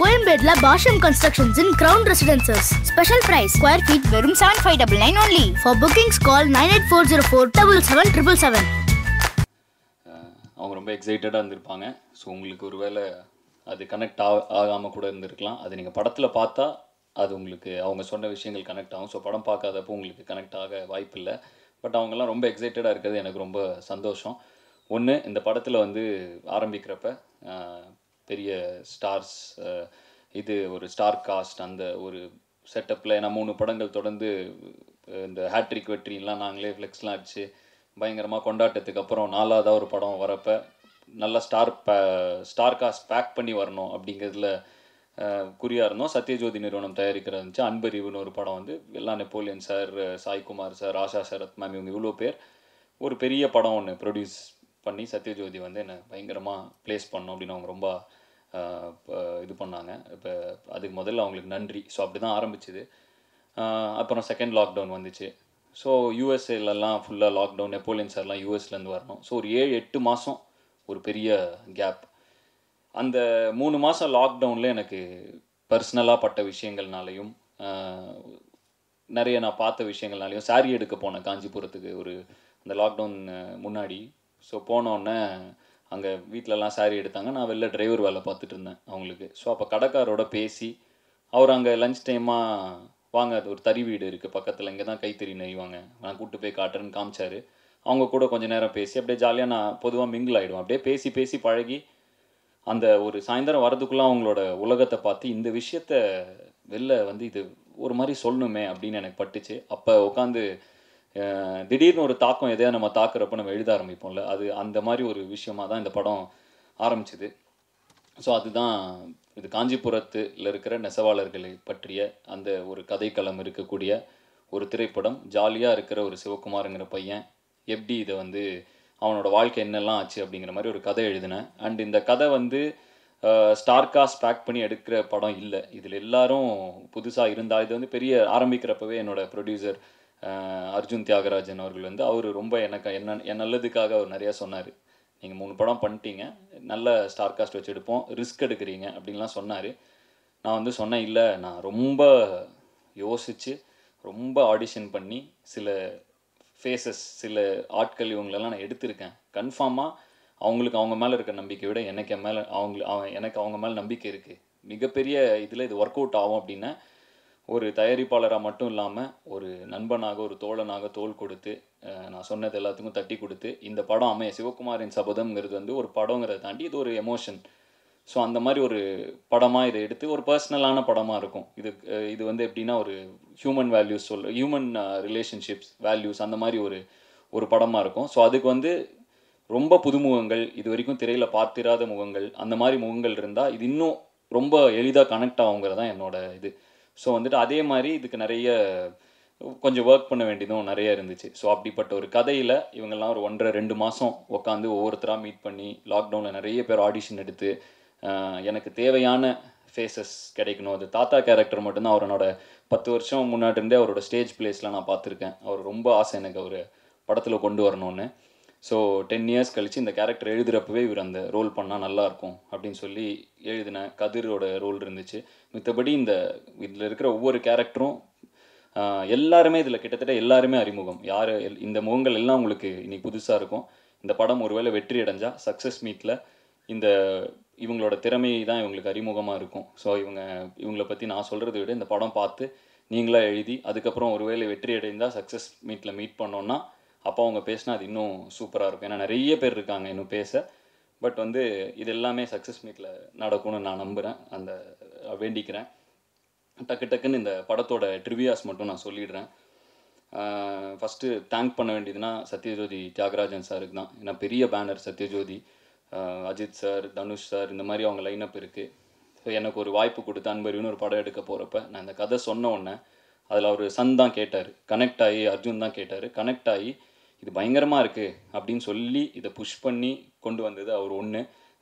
கோயம்பேட்ல Bashyam constructions in ground residences special price square feet வெறும் seven five double nine only for bookings call nine eight four zero four double seven triple seven அவங்க ரொம்ப எக்ஸைட்டடாக இருந்திருப்பாங்க. So உங்களுக்கு ஒருவேளை அது connect ஆ ஆகாமல் கூட இருந்திருக்கலாம். அது நீங்கள் படத்தில் பார்த்தா அது உங்களுக்கு அவங்க சொன்ன விஷயங்கள் கனெக்ட் ஆகும். ஸோ படம் பார்க்காதப்போ உங்களுக்கு கனெக்ட் ஆக வாய்ப்பு இல்லை பட் அவங்கெல்லாம் ரொம்ப எக்ஸைட்டடாக இருக்கிறது எனக்கு ரொம்ப சந்தோஷம். ஒன்று இந்த படத்தில் வந்து ஆரம்பிக்கிறப்ப பெரிய ஸ்டார்ஸ் இது ஒரு ஸ்டார் காஸ்ட் அந்த ஒரு செட்டப்பில் ஏன்னா மூணு படங்கள் தொடர்ந்து இந்த ஹேட்ரிக் வெற்றிலாம் நாங்களே ஃப்ளெக்ஸ்லாம் அடிச்சு பயங்கரமாக கொண்டாட்டத்துக்கு அப்புறம் நாலாவதாக ஒரு படம் வரப்போ நல்ல ஸ்டார் ஸ்டார் காஸ்ட் பேக் பண்ணி வரணும் அப்படிங்கிறதுல குறியாக இருந்தோம். சத்யஜோதி நிறுவனம் தயாரிக்கிறது இருந்துச்சு. அன்பறிவுன்னு ஒரு படம் வந்து எல்லாம் Napoleon sir Saikumar sir Asha Sarath ma'am இவங்க இவ்வளோ பேர் ஒரு பெரிய படம் ஒன்று ப்ரொடியூஸ் பண்ணி சத்யஜோதி வந்து என்னை பயங்கரமாக ப்ளேஸ் பண்ணோம் அப்படின்னு அவங்க ரொம்ப இது பண்ணாங்க. இப்போ அதுக்கு முதல்ல அவங்களுக்கு நன்றி. ஸோ அப்படி தான் ஆரம்பிச்சுது அப்புறம் செகண்ட் லாக்டவுன் வந்துச்சு. ஸோ யூஎஸ்ஏலலாம் ஃபுல்லாக லாக்டவுன் நெப்போலியன் சார்லாம் யூஎஸ்லேருந்து வரணும். ஸோ ஒரு ஏழு எட்டு மாதம் ஒரு பெரிய கேப் அந்த மூணு மாதம் லாக்டவுனில் எனக்கு பர்சனலாக பட்ட விஷயங்கள்னாலையும் நிறைய நான் பார்த்த விஷயங்கள்னாலையும் சாரீ எடுக்க போனேன் காஞ்சிபுரத்துக்கு ஒரு அந்த லாக்டவுன் முன்னாடி. ஸோ போனோடனே அங்கே வீட்டிலலாம் சாரி எடுத்தாங்க. நான் வெளில டிரைவர் வேலை பார்த்துட்டு இருந்தேன் அவங்களுக்கு. ஸோ அப்போ கடைக்காரோட பேசி அவர் அங்கே லஞ்ச் டைமாக வாங்க அது ஒரு தறி வீடு இருக்குது பக்கத்தில் இங்கே தான் கைத்தறி நெய்வாங்க. நான் கூப்பிட்டு போய் காட்டுறேன்னு காமிச்சார். அவங்க கூட கொஞ்ச நேரம் பேசி அப்படியே ஜாலியாக நான் பொதுவாக மிங்கிள் ஆகிடுவேன் அப்படியே பேசி பேசி பழகி அந்த ஒரு சாயந்தரம் வரதுக்குள்ளே அவங்களோட உலகத்தை பார்த்து இந்த விஷயத்த வெளில வந்து இது ஒரு மாதிரி சொல்லணுமே அப்படின்னு எனக்கு பட்டுச்சு. அப்போ உட்காந்து திடீர்னு ஒரு தாக்கம் எதையா நம்ம தாக்குறப்ப நம்ம எழுத ஆரம்பிப்போம்ல அது அந்த மாதிரி ஒரு விஷயமா தான் இந்த படம் ஆரம்பிச்சுது. ஸோ அதுதான் இது காஞ்சிபுரத்தில் இருக்கிற நெசவாளர்களை பற்றிய அந்த ஒரு கதைக்களம் இருக்கக்கூடிய ஒரு திரைப்படம். ஜாலியாக இருக்கிற ஒரு சிவகுமாருங்கிற பையன் எப்படி இதை வந்து அவனோட வாழ்க்கை என்னெல்லாம் ஆச்சு அப்படிங்கிற மாதிரி ஒரு கதை எழுதினேன். அண்ட் இந்த கதை வந்து ஸ்டார்காஸ்ட் பேக் பண்ணி எடுக்கிற படம் இல்லை. இதில் எல்லாரும் புதுசாக இருந்தால் இது வந்து பெரிய ஆரம்பிக்கிறப்பவே என்னோட ப்ரொடியூசர் அர்ஜுன் தியாகராஜன் அவர்கள் வந்து அவர் ரொம்ப எனக்கு என்ன என் நல்லதுக்காக அவர் நிறையா சொன்னார். நீங்கள் மூணு படம் பண்ணிட்டீங்க. நல்ல ஸ்டார் காஸ்ட் வச்சு எடுப்போம். ரிஸ்க் எடுக்கிறீங்க அப்படின்லாம் சொன்னார். நான் வந்து சொன்னேன் இல்லை நான் ரொம்ப யோசித்து ரொம்ப ஆடிஷன் பண்ணி சில ஃபேஸஸ் சில ஆட்கள் இவங்களெல்லாம் நான் எடுத்திருக்கேன். கன்ஃபார்மாக அவங்களுக்கு அவங்க மேலே இருக்க நம்பிக்கை விட எனக்கு என் மேலே அவங்க அவன் எனக்கு அவங்க மேலே நம்பிக்கை இருக்குது மிகப்பெரிய இதில் இது ஒர்க் அவுட் ஆகும் அப்படின்னா ஒரு தயாரிப்பாளராக மட்டும் இல்லாமல் ஒரு நண்பனாக ஒரு தோழனாக தோல் கொடுத்து நான் சொன்னது எல்லாத்துக்கும் தட்டி கொடுத்து இந்த படம் அமைய சிவகுமாரின் சபதம்ங்கிறது வந்து ஒரு படங்கிறத தாண்டி இது ஒரு எமோஷன் ஸோ அந்த மாதிரி ஒரு படமாக இதை எடுத்து ஒரு பர்சனலான படமாக இருக்கும். இது இது வந்து எப்படின்னா ஒரு ஹியூமன் வேல்யூஸ் சொல் ஹியூமன் ரிலேஷன்ஷிப்ஸ் வேல்யூஸ் அந்த மாதிரி ஒரு ஒரு படமாக இருக்கும். ஸோ அதுக்கு வந்து ரொம்ப புதுமுகங்கள் இது வரைக்கும் திரையில் பார்த்திராத முகங்கள் அந்த மாதிரி முகங்கள் இருந்தால் இது இன்னும் ரொம்ப எளிதாக கனெக்ட் ஆகுங்கிறதான் என்னோட இது. ஸோ வந்துட்டு அதே மாதிரி இதுக்கு நிறைய கொஞ்சம் ஒர்க் பண்ண வேண்டியதும் நிறைய இருந்துச்சு. ஸோ அப்படிப்பட்ட ஒரு கதையில் இவங்கெல்லாம் ஒரு ஒன்றரை ரெண்டு மாதம் உட்காந்து ஒவ்வொருத்தராக மீட் பண்ணி லாக்டவுனில் நிறைய பேர் ஆடிஷன் எடுத்து எனக்கு தேவையான ஃபேஸஸ் கிடைக்கணும். அது தாத்தா கேரக்டர் மட்டும்தான். அவரோட பத்து வருஷம் முன்னாடி இருந்தே அவரோட ஸ்டேஜ் பிளேஸ்லாம் நான் பார்த்துருக்கேன். அவர் ரொம்ப ஆசை எனக்கு அவர் படத்தில் கொண்டு வரணும்னு. ஸோ டென் இயர்ஸ் கழிச்சு இந்த கேரக்டர் எழுதுறப்பவே இவர் அந்த ரோல் பண்ணால் நல்லாயிருக்கும் அப்படின்னு சொல்லி எழுதின கதிரோட ரோல் இருந்துச்சு. மித்தபடி இந்த இதில் இருக்கிற ஒவ்வொரு கேரக்டரும் எல்லாருமே இதில் கிட்டத்தட்ட எல்லாருமே அறிமுகம். யார் எல்- இந்த முகங்கள் எல்லாம் உங்களுக்கு இன்னைக்கு புதுசாக இருக்கும். இந்த படம் ஒருவேளை வெற்றி அடைஞ்சால் சக்ஸஸ் மீட்டில் இந்த இவங்களோட திறமை தான் இவங்களுக்கு அறிமுகமாக இருக்கும். ஸோ இவங்க இவங்கள பற்றி நான் சொல்கிறத விட இந்த படம் பார்த்து நீங்களாக எழுதி அதுக்கப்புறம் ஒருவேளை வெற்றி அடைந்தால் சக்ஸஸ் மீட்டில் மீட் பண்ணோன்னா அப்போ அவங்க பேசினா அது இன்னும் சூப்பராக இருக்கும். ஏன்னா நிறைய பேர் இருக்காங்க இன்னும் பேச. பட் வந்து இது எல்லாமே சக்ஸஸ் மீட்டில் நடக்கும்னு நான் நம்புகிறேன் அந்த வேண்டிக்கிறேன். டக்கு டக்குன்னு இந்த படத்தோட ட்ரிவியாஸ் மட்டும் நான் சொல்லிடுறேன். ஃபஸ்ட்டு தேங்க் பண்ண வேண்டியதுன்னா சத்யஜோதி தியாகராஜன் சாருக்கு தான். ஏன்னா பெரிய banner Sathyajyothi. Ajith sir Dhanush sir இந்த மாதிரி அவங்க லைனப் இருக்குது ஸோ எனக்கு ஒரு வாய்ப்பு கொடுத்து அன்பறிவுன்னு ஒரு படம் எடுக்க போகிறப்ப நான் இந்த கதை சொன்ன உடனே அதில் அவர் சன் தான் கேட்டார். கனெக்ட் ஆகி அர்ஜுன் தான் கேட்டார். கனெக்ட் ஆகி இது பயங்கரமாக இருக்குது அப்படின்னு சொல்லி இதை புஷ் பண்ணி கொண்டு வந்தது அவர் ஒன்று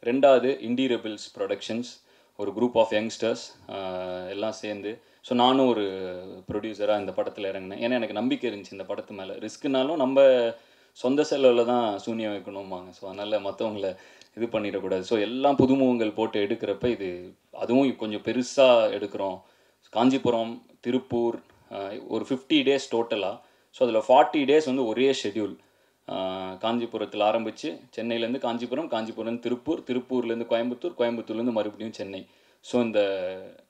ரெண்டாவது இண்டி ரெபிள்ஸ் ப்ரொடக்ஷன்ஸ் ஒரு குரூப் ஆஃப் யங்ஸ்டர்ஸ் எல்லாம் சேர்ந்து. ஸோ நானும் ஒரு ப்ரொடியூசராக இந்த படத்தில் இறங்கினேன். ஏன்னா எனக்கு நம்பிக்கை இருந்துச்சு இந்த படத்து மேலே. ரிஸ்க்குனாலும் நம்ம சொந்த செலவில் தான் சூன்யம் வைக்கணும்பாங்க. ஸோ அதனால் மற்றவங்கள இது பண்ணிடக்கூடாது. ஸோ எல்லாம் புதுமுகங்கள் போட்டு எடுக்கிறப்ப இது அதுவும் கொஞ்சம் பெருசாக எடுக்கிறோம். காஞ்சிபுரம் திருப்பூர் ஒரு ஃபிஃப்டி டேஸ் டோட்டலாக ஸோ அதில் ஃபார்ட்டி டேஸ் வந்து ஒரே ஷெட்யூல் காஞ்சிபுரத்தில் ஆரம்பித்து சென்னையிலேருந்து காஞ்சிபுரம் காஞ்சிபுரம்லேருந்து திருப்பூர் திருப்பூர்லேருந்து கோயம்புத்தூர் கோயம்புத்தூர்லேருந்து மறுபடியும் சென்னை. ஸோ இந்த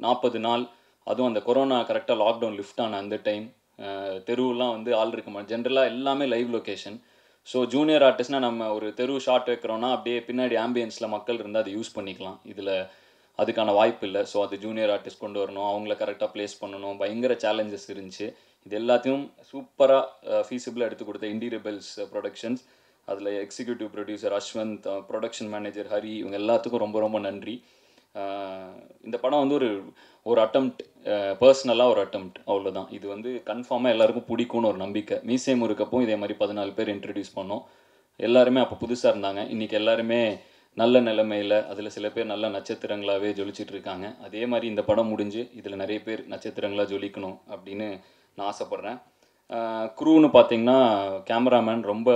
நாற்பது நாள் அதுவும் அந்த கொரோனா கரெக்டாக லாக்டவுன் லிஃப்ட் ஆன அந்த டைம் தெருவுலாம் வந்து ஆள் இருக்க மாட்டேன் ஜென்ரலாக எல்லாமே லைவ் லொக்கேஷன் ஸோ ஜூனியர் ஆர்டிஸ்ட்னா நம்ம ஒரு தெரு ஷார்ட் வைக்கிறோன்னா அப்படியே பின்னாடி ஆம்பியன்ஸில் மக்கள் இருந்தால் அதை யூஸ் பண்ணிக்கலாம். இதில் அதுக்கான வாய்ப்பு இல்லை. ஸோ அது ஜூனியர் ஆர்டிஸ்ட் கொண்டு வரணும். அவங்கள கரெக்டாக ப்ளேஸ் பண்ணணும். பயங்கர சேலஞ்சஸ் இருந்துச்சு. இது எல்லாத்தையும் சூப்பராக ஃபீஸிபிளாக எடுத்து கொடுத்த இண்டி ரெபல்ஸ் ப்ரொடக்ஷன்ஸ் அதில் executive producer Ashwanth production manager Hari இவங்க எல்லாத்துக்கும் ரொம்ப ரொம்ப நன்றி. இந்த படம் வந்து ஒரு ஒரு அட்டம்ப்ட் பர்சனலாக ஒரு அட்டம்ப்ட் அவ்வளோதான் இது வந்து கன்ஃபார்மாக எல்லாருக்கும் பிடிக்கும்னு ஒரு நம்பிக்கை. மீசை இருக்கப்போ இதே மாதிரி பதினாலு பேர் இன்ட்ரடியூஸ் பண்ணோம். எல்லாருமே அப்போ புதுசாக இருந்தாங்க. இன்றைக்கி எல்லாருமே நல்ல நிலைமையில் அதில் சில பேர் நல்ல நட்சத்திரங்களாகவே ஜொலிச்சிட்டு இருக்காங்க. அதே மாதிரி இந்த படம் முடிஞ்சு இதில் நிறைய பேர் நட்சத்திரங்களாக ஜொலிக்கணும் அப்படின்னு நான் ஆசைப்பட்றேன். குரூன்னு பார்த்தீங்கன்னா கேமராமேன் ரொம்ப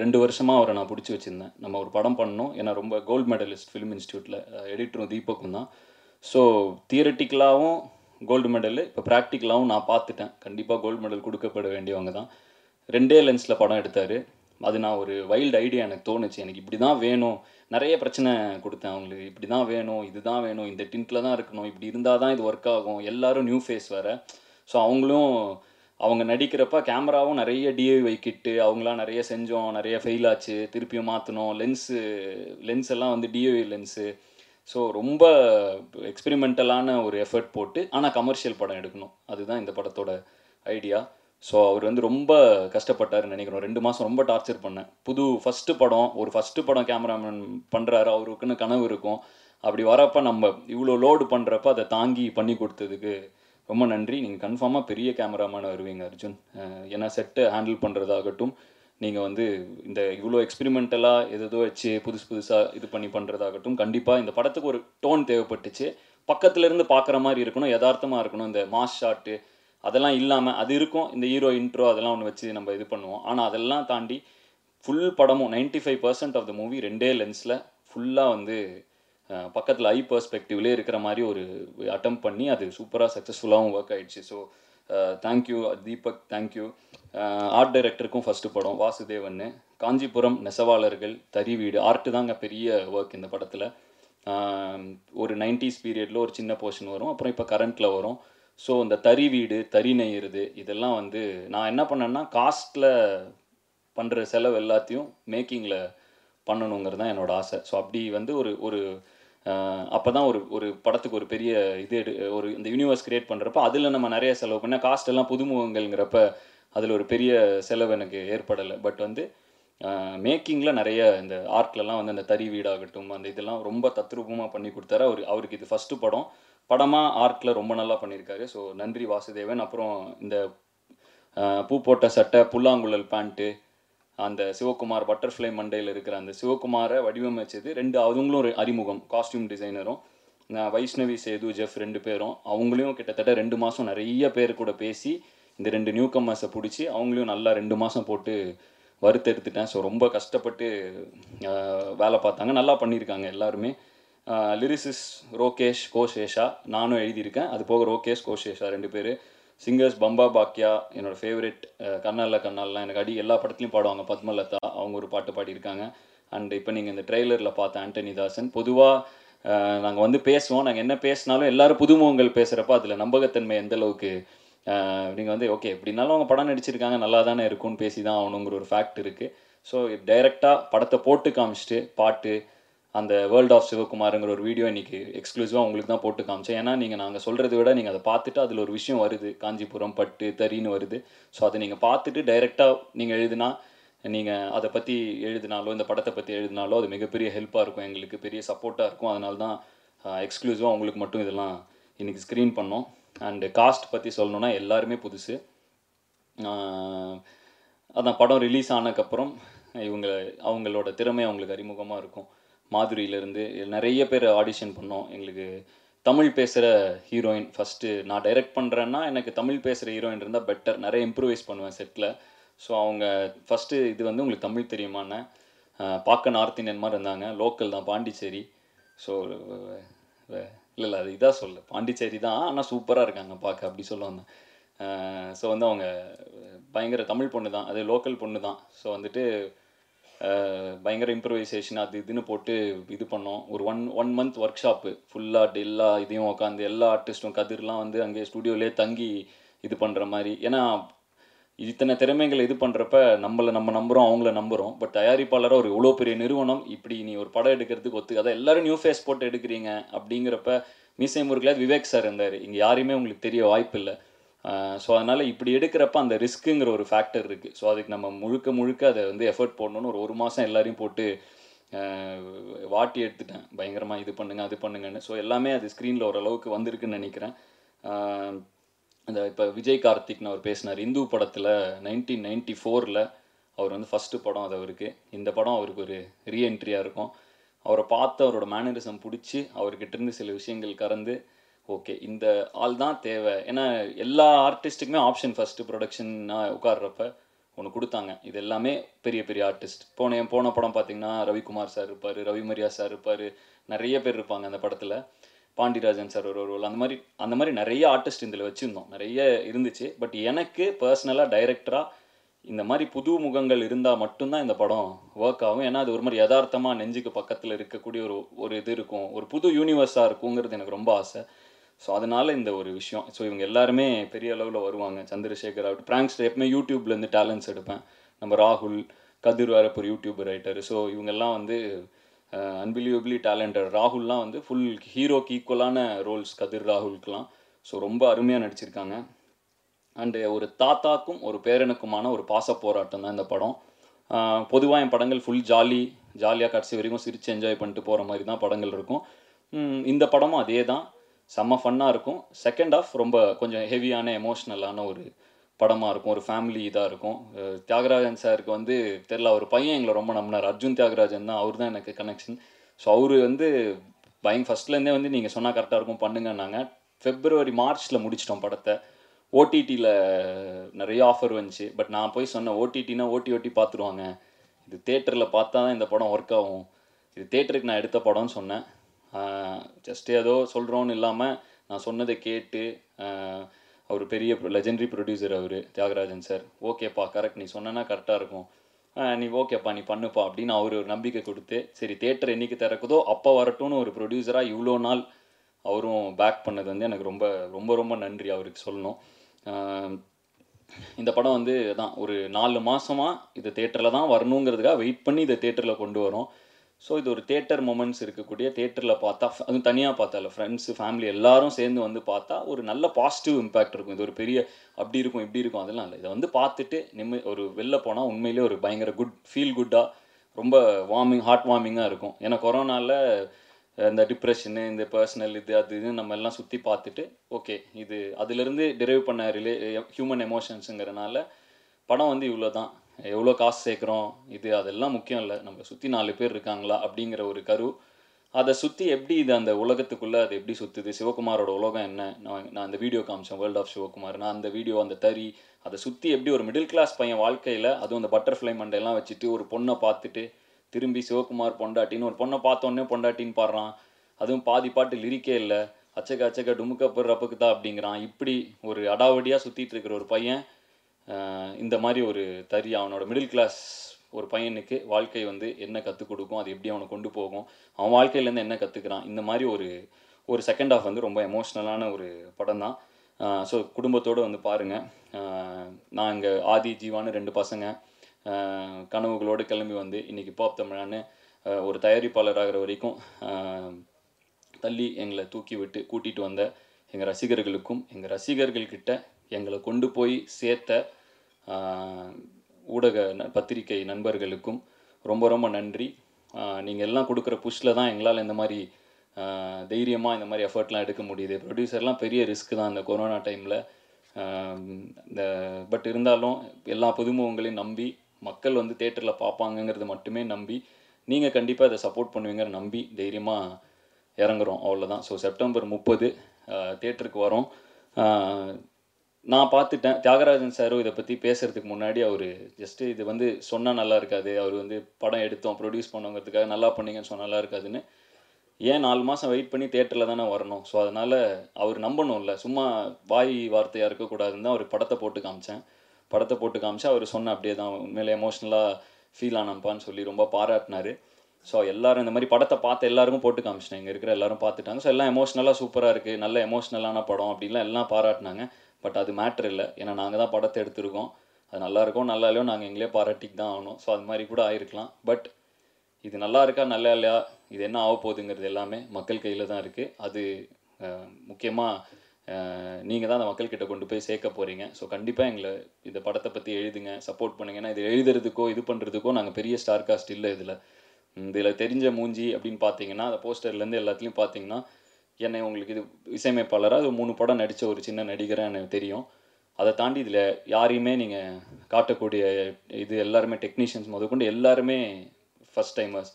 ரெண்டு வருஷமாக அவரை நான் பிடிச்சி வச்சுருந்தேன். நம்ம ஒரு படம் பண்ணோம் ஏன்னா ரொம்ப கோல்டு மெடலிஸ்ட் ஃபிலிம் இன்ஸ்டியூட்டில் எடிட்டரும் தீபக்கும் தான். ஸோ தியரட்டிக்கலாகவும் கோல்டு மெடலு இப்போ ப்ராக்டிக்கலாகவும் நான் பார்த்துட்டேன். கண்டிப்பாக கோல்டு மெடல் கொடுக்கப்பட வேண்டியவங்க தான். ரெண்டே லென்ஸில் படம் எடுத்தார். அது நான் ஒரு வைல்டு ஐடியா எனக்கு தோணுச்சு. எனக்கு இப்படி தான் வேணும். நிறைய பிரச்சனை கொடுத்தேன் அவங்களுக்கு இப்படி தான் வேணும் இதுதான் வேணும் இந்த டின்ட்டில் தான் இருக்கணும். இப்படி இருந்தால் தான் இது ஒர்க் ஆகும். எல்லாரும் நியூ ஃபேஸ் வேறு. ஸோ அவங்களும் அவங்க நடிக்கிறப்ப கேமராவும் நிறைய டிஐவை கிட்டு அவங்களாம் நிறைய செஞ்சோம். நிறைய ஃபெயில் ஆச்சு. திருப்பியும் மாற்றணும் லென்ஸு லென்ஸ் எல்லாம் வந்து டிஐவி லென்ஸு ஸோ ரொம்ப எக்ஸ்பெரிமெண்டலான ஒரு எஃபர்ட் போட்டு ஆனால் கமர்ஷியல் படம் எடுக்கணும். அதுதான் இந்த படத்தோட ஐடியா ஸோ அவர் வந்து ரொம்ப கஷ்டப்பட்டாருன்னு நினைக்கிறோம். ரெண்டு மாதம் ரொம்ப டார்ச்சர் பண்ணேன். புது ஃபஸ்ட்டு படம் ஒரு ஃபஸ்ட்டு படம் கேமராமேன் பண்ணுறாரு அவருக்குன்னு கனவு இருக்கும். அப்படி வரப்போ நம்ம இவ்வளோ லோடு பண்ணுறப்ப அதை தாங்கி பண்ணி கொடுத்ததுக்கு ரொம்ப நன்றி. நீங்கள் கன்ஃபார்மாக பெரிய கேமராமேன் வருவீங்க அர்ஜுன். ஏன்னா செட்டை ஹேண்டில் பண்ணுறதாகட்டும் நீங்கள் வந்து இந்த இவ்வளோ எக்ஸ்பிரிமெண்டலாக எதோ வச்சு புதுசு புதுசாக இது பண்ணி பண்ணுறதாகட்டும் கண்டிப்பாக இந்த படத்துக்கு ஒரு டோன் தேவைப்பட்டுச்சு. பக்கத்துலேருந்து பார்க்குற மாதிரி இருக்கணும் யதார்த்தமாக இருக்கணும். இந்த மாஸ் ஷாட்டு அதெல்லாம் இல்லாமல் அது இருக்கும். இந்த ஹீரோ இன்ட்ரோ அதெல்லாம் ஒன்று வச்சு நம்ம இது பண்ணுவோம். ஆனால் அதெல்லாம் தாண்டி ஃபுல் படமும் 95% five percent of the movie ரெண்டே லென்ஸில் ஃபுல்லாக வந்து பக்கத்தில் ஐ பர்ஸ்பெக்டிவ்லேயே இருக்கிற மாதிரி ஒரு அட்டம் பண்ணி அது சூப்பராக சக்ஸஸ்ஃபுல்லாகவும் ஒர்க் ஆகிடுச்சு so thank you Deepak thank you art டைரக்டருக்கும் first படம் வாசுதேவன் காஞ்சிபுரம் நெசவாளர்கள் தறி வீடு ஆர்ட்டு தாங்க பெரிய ஒர்க் இந்த படத்தில். ஒரு நைன்டிஸ் பீரியடில் ஒரு சின்ன போர்ஷன் வரும். அப்புறம் இப்போ கரண்ட்டில் வரும். ஸோ இந்த தறி வீடு தறி நெய்யுறது இதெல்லாம் வந்து நான் என்ன பண்ணேன்னா காஸ்ட்டில் பண்ணுற செலவு எல்லாத்தையும் மேக்கிங்கில் பண்ணணுங்கிறது தான் என்னோடய ஆசை. ஸோ அப்படி வந்து ஒரு ஒரு அப்போ தான் ஒரு ஒரு படத்துக்கு ஒரு பெரிய இது எடு ஒரு இந்த யூனிவர்ஸ் கிரியேட் பண்ணுறப்ப அதில் நம்ம நிறைய செலவு பண்ணால் காஸ்ட் எல்லாம் புதுமுகங்கள்ங்கிறப்ப அதில் ஒரு பெரிய செலவு எனக்கு ஏற்படலை. பட் வந்து மேக்கிங்கில் நிறைய இந்த ஆர்ட்லலாம் வந்து அந்த தறி வீடாகட்டும் அந்த இதெல்லாம் ரொம்ப தத்ரூபமாக பண்ணி கொடுத்தாரு. அவர் அவருக்கு இது ஃபஸ்ட்டு படம். படமாக ஆர்ட்டில் ரொம்ப நல்லா பண்ணியிருக்காரு ஸோ நன்றி வாசுதேவன். அப்புறம் இந்த பூ போட்ட சட்டை புல்லாங்குழல் பேண்ட்டு அந்த சிவகுமார் பட்டர்ஃப்ளை மண்டையில் இருக்கிற அந்த சிவகுமாரை வடிவமைச்சது ரெண்டு அவங்களும் ஒரு அறிமுகம் காஸ்டியூம் டிசைனரும் வைஷ்ணவி சேது ஜெஃப் ரெண்டு பேரும். அவங்களையும் கிட்டத்தட்ட ரெண்டு மாதம் நிறைய பேர் கூட பேசி இந்த ரெண்டு நியூ கம்மர்ஸை பிடிச்சி அவங்களையும் நல்லா ரெண்டு மாதம் போட்டு வறுத்தெடுத்துட்டேன். ஸோ ரொம்ப கஷ்டப்பட்டு வேலை பார்த்தாங்க. நல்லா பண்ணியிருக்காங்க எல்லாருமே. லிரிசிஸ் ரோகேஷ் கோஷேஷா நானும் எழுதியிருக்கேன். அது போக ரோகேஷ் கோஷேஷா ரெண்டு பேர். சிங்கர்ஸ் பம்பா பாக்கியா என்னோட ஃபேவரெட் கண்ணால கண்ணாலாம் எனக்கு அடி எல்லா படத்துலையும் பாடுவாங்க. பத்மலதா அவங்க ஒரு பாட்டு பாடியிருக்காங்க. அண்ட் இப்போ நீங்கள் இந்த ட்ரெய்லரில் பார்த்த ஆண்டனி தாசன் பொதுவாக நாங்கள் வந்து பேசுவோம். நாங்கள் என்ன பேசினாலும் எல்லோரும் புதுமுகங்கள் பேசுகிறப்ப அதில் நம்பகத்தன்மை எந்தளவுக்கு நீங்கள் வந்து ஓகே எப்படினாலும் அவங்க படம் நடிச்சிருக்காங்க நல்லா தானே இருக்கும்னு பேசி தான் ஆகணுங்கிற ஒரு ஃபேக்ட் இருக்குது ஸோ டைரெக்டாக படத்தை போட்டு காமிச்சிட்டு பாட்டு அந்த வேர்ல்ட் ஆஃப் சிவகுமாருங்கிற ஒரு வீடியோ இன்றைக்கி எக்ஸ்க்ளூசிவாக உங்களுக்கு தான் போட்டு காமிச்சேன். ஏன்னா நீங்கள் நாங்கள் சொல்கிறத விட நீங்கள் அதை பார்த்துட்டு அதில் ஒரு விஷயம் வருது. காஞ்சிபுரம் பட்டு தறின்னு வருது. ஸோ அதை நீங்கள் பார்த்துட்டு டைரெக்டாக நீங்கள் எழுதினா நீங்கள் அதை பற்றி எழுதினாலோ இந்த படத்தை பற்றி எழுதினாலோ அது மிகப்பெரிய ஹெல்ப்பாக இருக்கும். எங்களுக்கு பெரிய சப்போர்ட்டாக இருக்கும். அதனால தான் எக்ஸ்க்ளூசிவாக உங்களுக்கு மட்டும் இதெல்லாம் இன்றைக்கி ஸ்க்ரீன் பண்ணோம். அண்டு காஸ்ட் பற்றி சொல்லணுன்னா எல்லாருமே புதுசு. அதான் படம் ரிலீஸ் ஆனதுக்கப்புறம் இவங்க அவங்களோட திறமை அவங்களுக்கு அறிமுகமாக இருக்கும். மாதுரியிலேருந்து நிறைய பேர் ஆடிஷன் பண்ணோம். எங்களுக்கு தமிழ் பேசுகிற ஹீரோயின் ஃபஸ்ட்டு நான் டைரக்ட் பண்ணுறேன்னா எனக்கு தமிழ் பேசுகிற ஹீரோயின் இருந்தால் பெட்டர் நிறைய இம்ப்ரூவைஸ் பண்ணுவேன் செட்டில் ஸோ அவங்க ஃபஸ்ட்டு இது வந்து உங்களுக்கு தமிழ் தெரியுமான்னு பார்க்க நார்த் இந்தியன் மாதிரி இருந்தாங்க. லோக்கல் தான் பாண்டிச்சேரி. ஸோ இல்லை இல்லை அது இதாக சொல்ல. பாண்டிச்சேரி தான் ஆனால் சூப்பராக இருக்காங்க பார்க்க அப்படி சொல்ல ஸோ வந்து அவங்க பயங்கர தமிழ் பொண்ணு தான். அது லோக்கல் பொண்ணு தான். ஸோ வந்துட்டு பயங்கர இம்ப்ரவைசேஷன் அது இதுன்னு போட்டு இது பண்ணோம். ஒரு one one month workshop ஃபுல்லாக எல்லா இதையும் உட்காந்து எல்லா ஆர்டிஸ்ட்டும் கதிர்லாம் வந்து அங்கே ஸ்டுடியோலேயே தங்கி இது பண்ணுற மாதிரி. ஏன்னா இத்தனை திறமைகளை இது பண்ணுறப்ப நம்மளை நம்ம நம்புகிறோம் அவங்கள நம்புகிறோம் பட் தயாரிப்பாளராக ஒரு இவ்வளோ பெரிய நிறுவனம் இப்படி நீ ஒரு படம் எடுக்கிறதுக்கு ஒத்து அதான் நியூ ஃபேஸ் போட்டு எடுக்கிறீங்க அப்படிங்கிறப்ப மீசை முருகில் விவேக் சார் இருந்தார். இங்கே யாரையுமே உங்களுக்கு தெரிய வாய்ப்பு இல்லை ஸோ அதனால் இப்படி எடுக்கிறப்ப அந்த ரிஸ்க்குங்கிற ஒரு ஃபேக்டர் இருக்குது ஸோ அதுக்கு நம்ம முழுக்க முழுக்க அதை வந்து எஃபர்ட் போடணும்னு ஒரு ஒரு மாதம் எல்லாரையும் போட்டு வாட்டி எடுத்துட்டேன். பயங்கரமாக இது பண்ணுங்க அது பண்ணுங்கன்னு. ஸோ எல்லாமே அது ஸ்க்ரீனில் ஓரளவுக்கு வந்திருக்குன்னு நினைக்கிறேன். அந்த இப்போ விஜய் கார்த்திக்னு அவர் பேசினார். இந்து படத்தில் நைன்டீன் நைன்டி ஃபோரில் அவர் வந்து ஃபஸ்ட்டு படம் அது அவருக்கு. இந்த படம் அவருக்கு ஒரு ரீஎன்ட்ரியாக இருக்கும். அவரை பார்த்து அவரோட மேனரிசம் பிடிச்சி அவர்கிட்ட இருந்து சில விஷயங்கள் கறந்து ஓகே இந்த ஆள் தான் தேவை. ஏன்னா எல்லா ஆர்டிஸ்ட்டுக்குமே ஆப்ஷன் ஃபஸ்ட்டு ப்ரொடக்ஷன் உட்கார்றப்ப ஒன்று கொடுத்தாங்க. இது எல்லாமே பெரிய பெரிய ஆர்டிஸ்ட் போன போன படம் பார்த்தீங்கன்னா ரவிக்குமார் சார் இருப்பார் ரவிமரியா சார் இருப்பார். நிறைய பேர் இருப்பாங்க அந்த படத்தில். பாண்டிராஜன் சார் ஒரு ரோல் அந்த மாதிரி அந்த மாதிரி நிறைய ஆர்டிஸ்ட் இதில் வச்சுருந்தோம். நிறைய இருந்துச்சு. பட் எனக்கு பர்சனலாக டைரக்டராக இந்த மாதிரி புது முகங்கள் இருந்தால் மட்டும்தான் இந்த படம் ஒர்க் ஆகும். ஏன்னா அது ஒரு மாதிரி யதார்த்தமாக நெஞ்சுக்கு பக்கத்தில் இருக்கக்கூடிய ஒரு ஒரு இது இருக்கும். ஒரு புது யூனிவர்ஸாக இருக்குங்கிறது எனக்கு ரொம்ப ஆசை. ஸோ அதனால் இந்த ஒரு விஷயம். ஸோ இவங்க எல்லாருமே பெரிய அளவில் வருவாங்க. சந்திரசேகர் ஆகட்டும். ப்ராங்க்ஸ் எப்பவுமே யூடியூப்லேருந்து டேலண்ட்ஸ் எடுப்பேன். நம்ம ராகுல் கதிர் வேற ஒரு யூடியூப் ரைட்டர் ஸோ இவங்கெல்லாம் வந்து அன்பிலியபிளி டேலண்டட் ராகுல்லாம் வந்து ஃபுல் ஹீரோக்கு ஈக்குவலான ரோல்ஸ் கதிர் ராகுலுக்கெலாம் ஸோ ரொம்ப அருமையாக நடிச்சிருக்காங்க. அண்டு ஒரு தாத்தாக்கும் ஒரு பேரனுக்குமான ஒரு பாச போராட்டம் தான் இந்த படம். பொதுவாக என் படங்கள் ஃபுல் ஜாலி ஜாலியாக கடைசி வரைக்கும் சிரித்து என்ஜாய் பண்ணிட்டு போகிற மாதிரி தான் படங்கள் இருக்கும். இந்த படமும் அதே தான் செம்ம ஃபன்னாக இருக்கும். செகண்ட் ஆஃப் ரொம்ப கொஞ்சம் ஹெவியான எமோஷ்னலான ஒரு படமாக இருக்கும். ஒரு ஃபேமிலி இதாக இருக்கும். தியாகராஜன் சாருக்கு வந்து தெரில அவர் பையன் எங்களை ரொம்ப நம்பினார். அர்ஜுன் தியாகராஜன் தான் அவர் தான் எனக்கு கனெக்ஷன் ஸோ அவர் வந்து பயங்க ஃபஸ்ட்லேருந்தே வந்து நீங்கள் சொன்னால் கரெக்டாக இருக்கும் பண்ணுங்கன்னாங்க. ஃபெப்ரவரி மார்ச்சில் முடிச்சிட்டோம் படத்தை. ஓடிடியில் நிறைய ஆஃபர் வந்துச்சு. பட் நான் போய் சொன்னேன் ஓடிடினா ஓட்டி ஓட்டி பார்த்துருவாங்க. இது தேட்டரில் பார்த்தா தான் இந்த படம் ஒர்க் ஆகும். இது தேட்டருக்கு நான் எடுத்த படம்னு சொன்னேன். ஜஸ்ட் ஏதோ சொல்கிறோன்னு இல்லாமல் நான் சொன்னதை கேட்டு அவர் பெரிய லெஜெண்டரி ப்ரொடியூசர் அவர் தியாகராஜன் சார் ஓகேப்பா கரெக்ட் நீ சொன்னனா கரெக்டாக இருக்கும். நீ ஓகேப்பா நீ பண்ணுப்பா அப்படின்னு அவர் ஒரு நம்பிக்கை கொடுத்து சரி தேட்டர் என்னைக்கு திறக்குதோ அப்போ வரட்டும்னு ஒரு ப்ரொடியூசராக இவ்வளோ நாள் அவரும் பேக் பண்ணது வந்து எனக்கு ரொம்ப ரொம்ப ரொம்ப நன்றி அவருக்கு சொல்லணும். இந்த படம் வந்து தான் ஒரு நாலு மாதமாக இது தேட்டரில் தான் வரணுங்கிறதுக்காக வெயிட் பண்ணி இதை தேட்டரில் கொண்டு வரோம். ஸோ இது ஒரு தேட்டர் மூமெண்ட்ஸ் இருக்கக்கூடிய தேட்டரில் பார்த்தா அதுவும் தனியாக பார்த்தா இல்லை ஃப்ரெண்ட்ஸு ஃபேமிலி எல்லாரும் சேர்ந்து வந்து பார்த்தா ஒரு நல்ல பாசிட்டிவ் இம்பேக்ட் இருக்கும். இது ஒரு பெரிய அப்படி இருக்கும் இப்படி இருக்கும் அதெல்லாம் இல்லை. இதை வந்து பார்த்துட்டு நிம்ம ஒரு வெளில போனால் உண்மையிலே ஒரு பயங்கர குட் ஃபீல் குட்டாக ரொம்ப வார்மிங் ஹார்ட் வார்மிங்காக இருக்கும். ஏன்னா கொரோனாவில் இந்த டிப்ரெஷனு இந்த பர்சனல் இது அது இது நம்ம எல்லாம் சுற்றி பார்த்துட்டு ஓகே இது அதுலேருந்து டிரைவ் பண்ண ரிலே ஹியூமன் எமோஷன்ஸுங்கிறனால படம் வந்து இவ்வளோ தான் எவ்வளோ காசு சேர்க்குறோம்? இது அதெல்லாம் முக்கியம் இல்லை. நம்ம சுற்றி நாலு பேர் இருக்காங்களா? அப்படிங்கிற ஒரு கரு. அதை சுற்றி எப்படி இது அந்த உலகத்துக்குள்ளே அது எப்படி சுற்றுது சிவகுமாரோட உலகம் என்ன? நான் நான் அந்த வீடியோ காமிச்சேன் வேர்ல்ட் ஆஃப் சிவகுமார் நான் அந்த வீடியோ அந்த தறி அதை சுற்றி எப்படி ஒரு மிடில் கிளாஸ் பையன் வாழ்க்கையில் அதுவும் அந்த பட்டர்ஃப்ளை மண்டையெல்லாம் வச்சுட்டு ஒரு பொண்ணை பார்த்துட்டு திரும்பி சிவகுமார் பொண்டாட்டின்னு ஒரு பொண்ணை பார்த்தோன்னே பொண்டாட்டின்னு பாடுறான். அதுவும் பாதி பாட்டு லிரிக்கே இல்லை. அச்சக்க அச்சக்க டுமுக்க ரப்புக்கு தான் அப்படிங்கிறான். இப்படி ஒரு அடாவடியாக சுற்றிட்டு இருக்கிற ஒரு பையன் இந்த மாதிரி ஒரு தறி அவனோட மிடில் கிளாஸ் ஒரு பையனுக்கு வாழ்க்கை வந்து என்ன கற்றுக் கொடுக்கும் அது எப்படி அவனை கொண்டு போகும் அவன் வாழ்க்கையிலேருந்து என்ன கற்றுக்கிறான் இந்த மாதிரி ஒரு ஒரு செகண்ட் ஆஃப் வந்து ரொம்ப எமோஷ்னலான ஒரு படம் தான். ஸோ குடும்பத்தோடு வந்து பாருங்கள் நான் இங்கே ஆதி ஜீவான ரெண்டு பசங்க. கனவுகளோடு கிளம்பி வந்து இன்றைக்கி பாப் தமிழான்னு ஒரு தயாரிப்பாளர் ஆகிற வரைக்கும் தள்ளி எங்களை தூக்கி விட்டு கூட்டிகிட்டு வந்த எங்கள் ரசிகர்களுக்கும் எங்கள் ரசிகர்கள்கிட்ட எங்களை கொண்டு போய் சேர்த்த ஊடக ந- பத்திரிகை நண்பர்களுக்கும் ரொம்ப ரொம்ப நன்றி. நீங்கள் எல்லாம் கொடுக்குற புஷ்ஷில் தான் எங்களால் இந்த மாதிரி தைரியமாக இந்த மாதிரி எஃபர்ட்லாம் எடுக்க முடியுது. ப்ரொடியூசர்லாம் பெரிய ரிஸ்க் தான் இந்த கொரோனா டைமில். இந்த பட் இருந்தாலும் எல்லா புதுமுகங்களையும் நம்பி மக்கள் வந்து தேட்டரில் பார்ப்பாங்கங்கிறத மட்டுமே நம்பி நீங்கள் கண்டிப்பாக இதை சப்போர்ட் பண்ணுவீங்கிற நம்பி தைரியமாக இறங்குறோம். அவ்வளோதான் ஸோ செப்டம்பர் முப்பது தேட்டருக்கு வரோம். நான் பார்த்துட்டேன். தியாகராஜன் சாரும் இதை பற்றி பேசுகிறதுக்கு முன்னாடி அவர் ஜஸ்ட்டு இது வந்து சொன்னால் நல்லா இருக்காது. அவர் வந்து படம் எடுத்தோம் ப்ரொடியூஸ் பண்ணோங்கிறதுக்காக நல்லா பண்ணீங்கன்னு சொன்னால் நல்லா இருக்காதுன்னு. ஏன் நாலு மாதம் வெயிட் பண்ணி தேட்டரில் தானே வரணும்? ஸோ அதனால் அவர் நம்பணும்ல. சும்மா வாய் வார்த்தையாக இருக்கக்கூடாதுன்னு தான் அவர் படத்தை போட்டு காமிச்சேன். படத்தை போட்டு காமிச்சு அவர் சொன்ன அப்படியே தான். உண்மையிலே எமோஷ்னலாக ஃபீல் ஆனப்பான்னு சொல்லி ரொம்ப பாராட்டினார். ஸோ எல்லோரும் இந்த மாதிரி படத்தை பார்த்து எல்லாருக்கும் போட்டு காமிச்சிட்டேன். இங்கே இருக்கிற எல்லாரும் பார்த்துட்டாங்க. ஸோ எல்லாம் எமோஷ்னலாக சூப்பராக இருக்குது நல்ல எமோஷ்னலான படம் அப்படின்லாம் எல்லாம் பாராட்டினாங்க. பட் அது மேட்ரு இல்லை. ஏன்னா நாங்கள் தான் படத்தை எடுத்திருக்கோம். அது நல்லா இருக்கும் நல்லா இல்லையோ நாங்கள் எங்களே பாராட்டிக்கு தான் ஆகணும். ஸோ அது மாதிரி கூட ஆயிருக்கலாம். பட் இது நல்லா இருக்கா நல்லா இல்லையா இது என்ன ஆக போகுதுங்கிறது எல்லாமே மக்கள் கையில் தான் இருக்குது அது முக்கியமாக நீங்கள் தான் அந்த மக்கள்கிட்ட கொண்டு போய் சேர்க்க போகிறீங்க ஸோ கண்டிப்பாக எங்களை இந்த படத்தை பற்றி எழுதுங்க சப்போர்ட் பண்ணுங்க. ஏன்னா இது எழுதுறதுக்கோ இது பண்ணுறதுக்கோ நாங்கள் பெரிய ஸ்டார் காஸ்ட் இல்லை இதில். இதில் தெரிஞ்ச மூஞ்சி அப்படின்னு பார்த்தீங்கன்னா அந்த போஸ்டர்லேருந்து எல்லாத்துலேயும் பார்த்தீங்கன்னா என்னை உங்களுக்கு இது இசையமைப்பாளராக அது மூணு படம் நடித்த ஒரு சின்ன நடிகராக எனக்கு தெரியும். அதை தாண்டி இதில் யாரையுமே நீங்கள் காட்டக்கூடிய இது எல்லாருமே டெக்னீஷியன்ஸ் முதற்கொண்டு எல்லாருமே ஃபஸ்ட் டைமர்ஸ்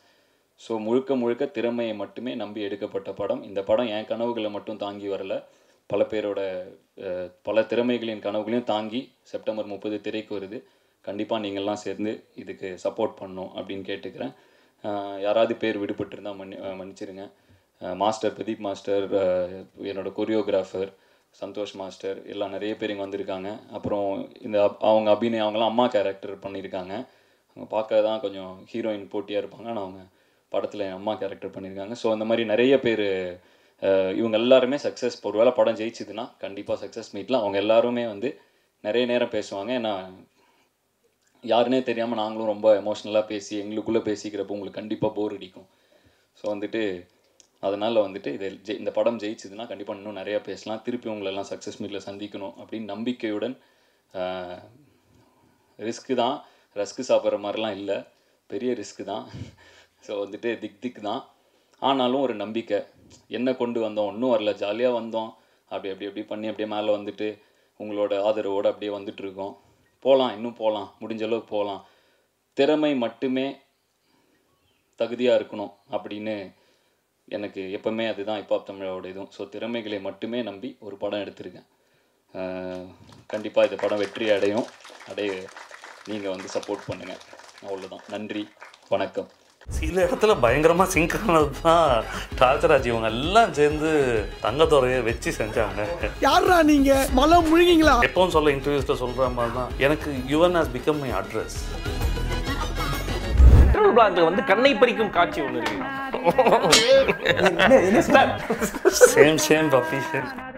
ஸோ முழுக்க முழுக்க திறமையை மட்டுமே நம்பி எடுக்கப்பட்ட படம். இந்த படம் என் கனவுகளை மட்டும் தாங்கி வரல. பல பேரோட பல திறமைகளின் கனவுகளையும் தாங்கி செப்டம்பர் முப்பது திரைக்கு வருது. கண்டிப்பாக நீங்கள்லாம் சேர்ந்து இதுக்கு சப்போர்ட் பண்ணும் அப்படின்னு கேட்டுக்கிறேன். யாராவது பேர் விடுபட்டிருந்தால் மன்னி மன்னிச்சிருங்க. மாஸ்டர் பிரதீப் மாஸ்டர் என்னோட கொரியோகிராஃபர் சந்தோஷ் மாஸ்டர் எல்லாம் நிறைய பேர் இங்கே வந்திருக்காங்க. அப்புறம் இந்த அவங்க அபிநய அவங்களாம் அம்மா கேரக்டர் பண்ணியிருக்காங்க. அவங்க பார்க்க தான் கொஞ்சம் ஹீரோயின் போட்டியாக இருப்பாங்க. ஆனால் அவங்க படத்தில் என் அம்மா கேரக்டர் பண்ணியிருக்காங்க. ஸோ அந்த மாதிரி நிறைய பேர் இவங்க எல்லாருமே சக்ஸஸ் ஒருவேளை படம் ஜெயிச்சுதுன்னா கண்டிப்பாக சக்ஸஸ் மீட்டில் அவங்க எல்லாருமே வந்து நிறைய நேரம் பேசுவாங்க. ஏன்னா யாருனே தெரியாமல் நாங்களும் ரொம்ப எமோஷ்னலாக பேசி எங்களுக்குள்ளே பேசிக்கிறப்போ உங்களுக்கு கண்டிப்பாக போர் அடிக்கும். ஸோ வந்துட்டு அதனால் வந்துட்டு இது ஜெய் இந்த படம் ஜெயிச்சதுன்னா கண்டிப்பாக இன்னும் நிறையா பேசலாம். திருப்பி உங்களெல்லாம் சக்ஸஸ் மீட்டில் சந்திக்கணும் அப்படின்னு நம்பிக்கையுடன் ரிஸ்க்கு தான். ரஸ்க்கு சாப்பிட்ற மாதிரிலாம் இல்லை. பெரிய ரிஸ்க்கு தான். ஸோ வந்துட்டு திக் திக் தான். ஆனாலும் ஒரு நம்பிக்கை. என்ன கொண்டு வந்தோம்? ஒன்றும் வரல. ஜாலியாக வந்தோம். அப்படி அப்படி அப்படி பண்ணி அப்படியே மேலே வந்துட்டு உங்களோட ஆதரவோடு அப்படியே வந்துட்டுருக்கோம். போகலாம் இன்னும் போகலாம் முடிஞ்ச அளவுக்கு போகலாம் திறமை மட்டுமே தகுதியாக இருக்கணும் அப்படின்னு எனக்கு எப்பவுமே அதுதான் இப்போ தமிழோட இதுவும். ஸோ திறமைகளை மட்டுமே நம்பி ஒரு படம் எடுத்திருக்கேன். கண்டிப்பாக இந்த படம் வெற்றி அடையும். அடைய நீங்கள் வந்து சப்போர்ட் பண்ணுங்கள் அவ்வளோதான் நன்றி. வணக்கம். சில இடத்துல பயங்கரமாக சிங்க் ஆனது தான் ராஜராஜ் இவங்க எல்லாம் சேர்ந்து தங்கத்துறையை வச்சு செஞ்சாங்க. யாரா நீங்க? மலை முழுகிங்களா? எப்பவும் சொல்ல இன்டர்வியூஸில் சொல்கிற மாதிரி தான் எனக்கு Yuvan has become my address petrol பிளாக்ல வந்து கண்ணை பறிக்கும் காட்சி ஒன்று இருக்கு. Same same puppy same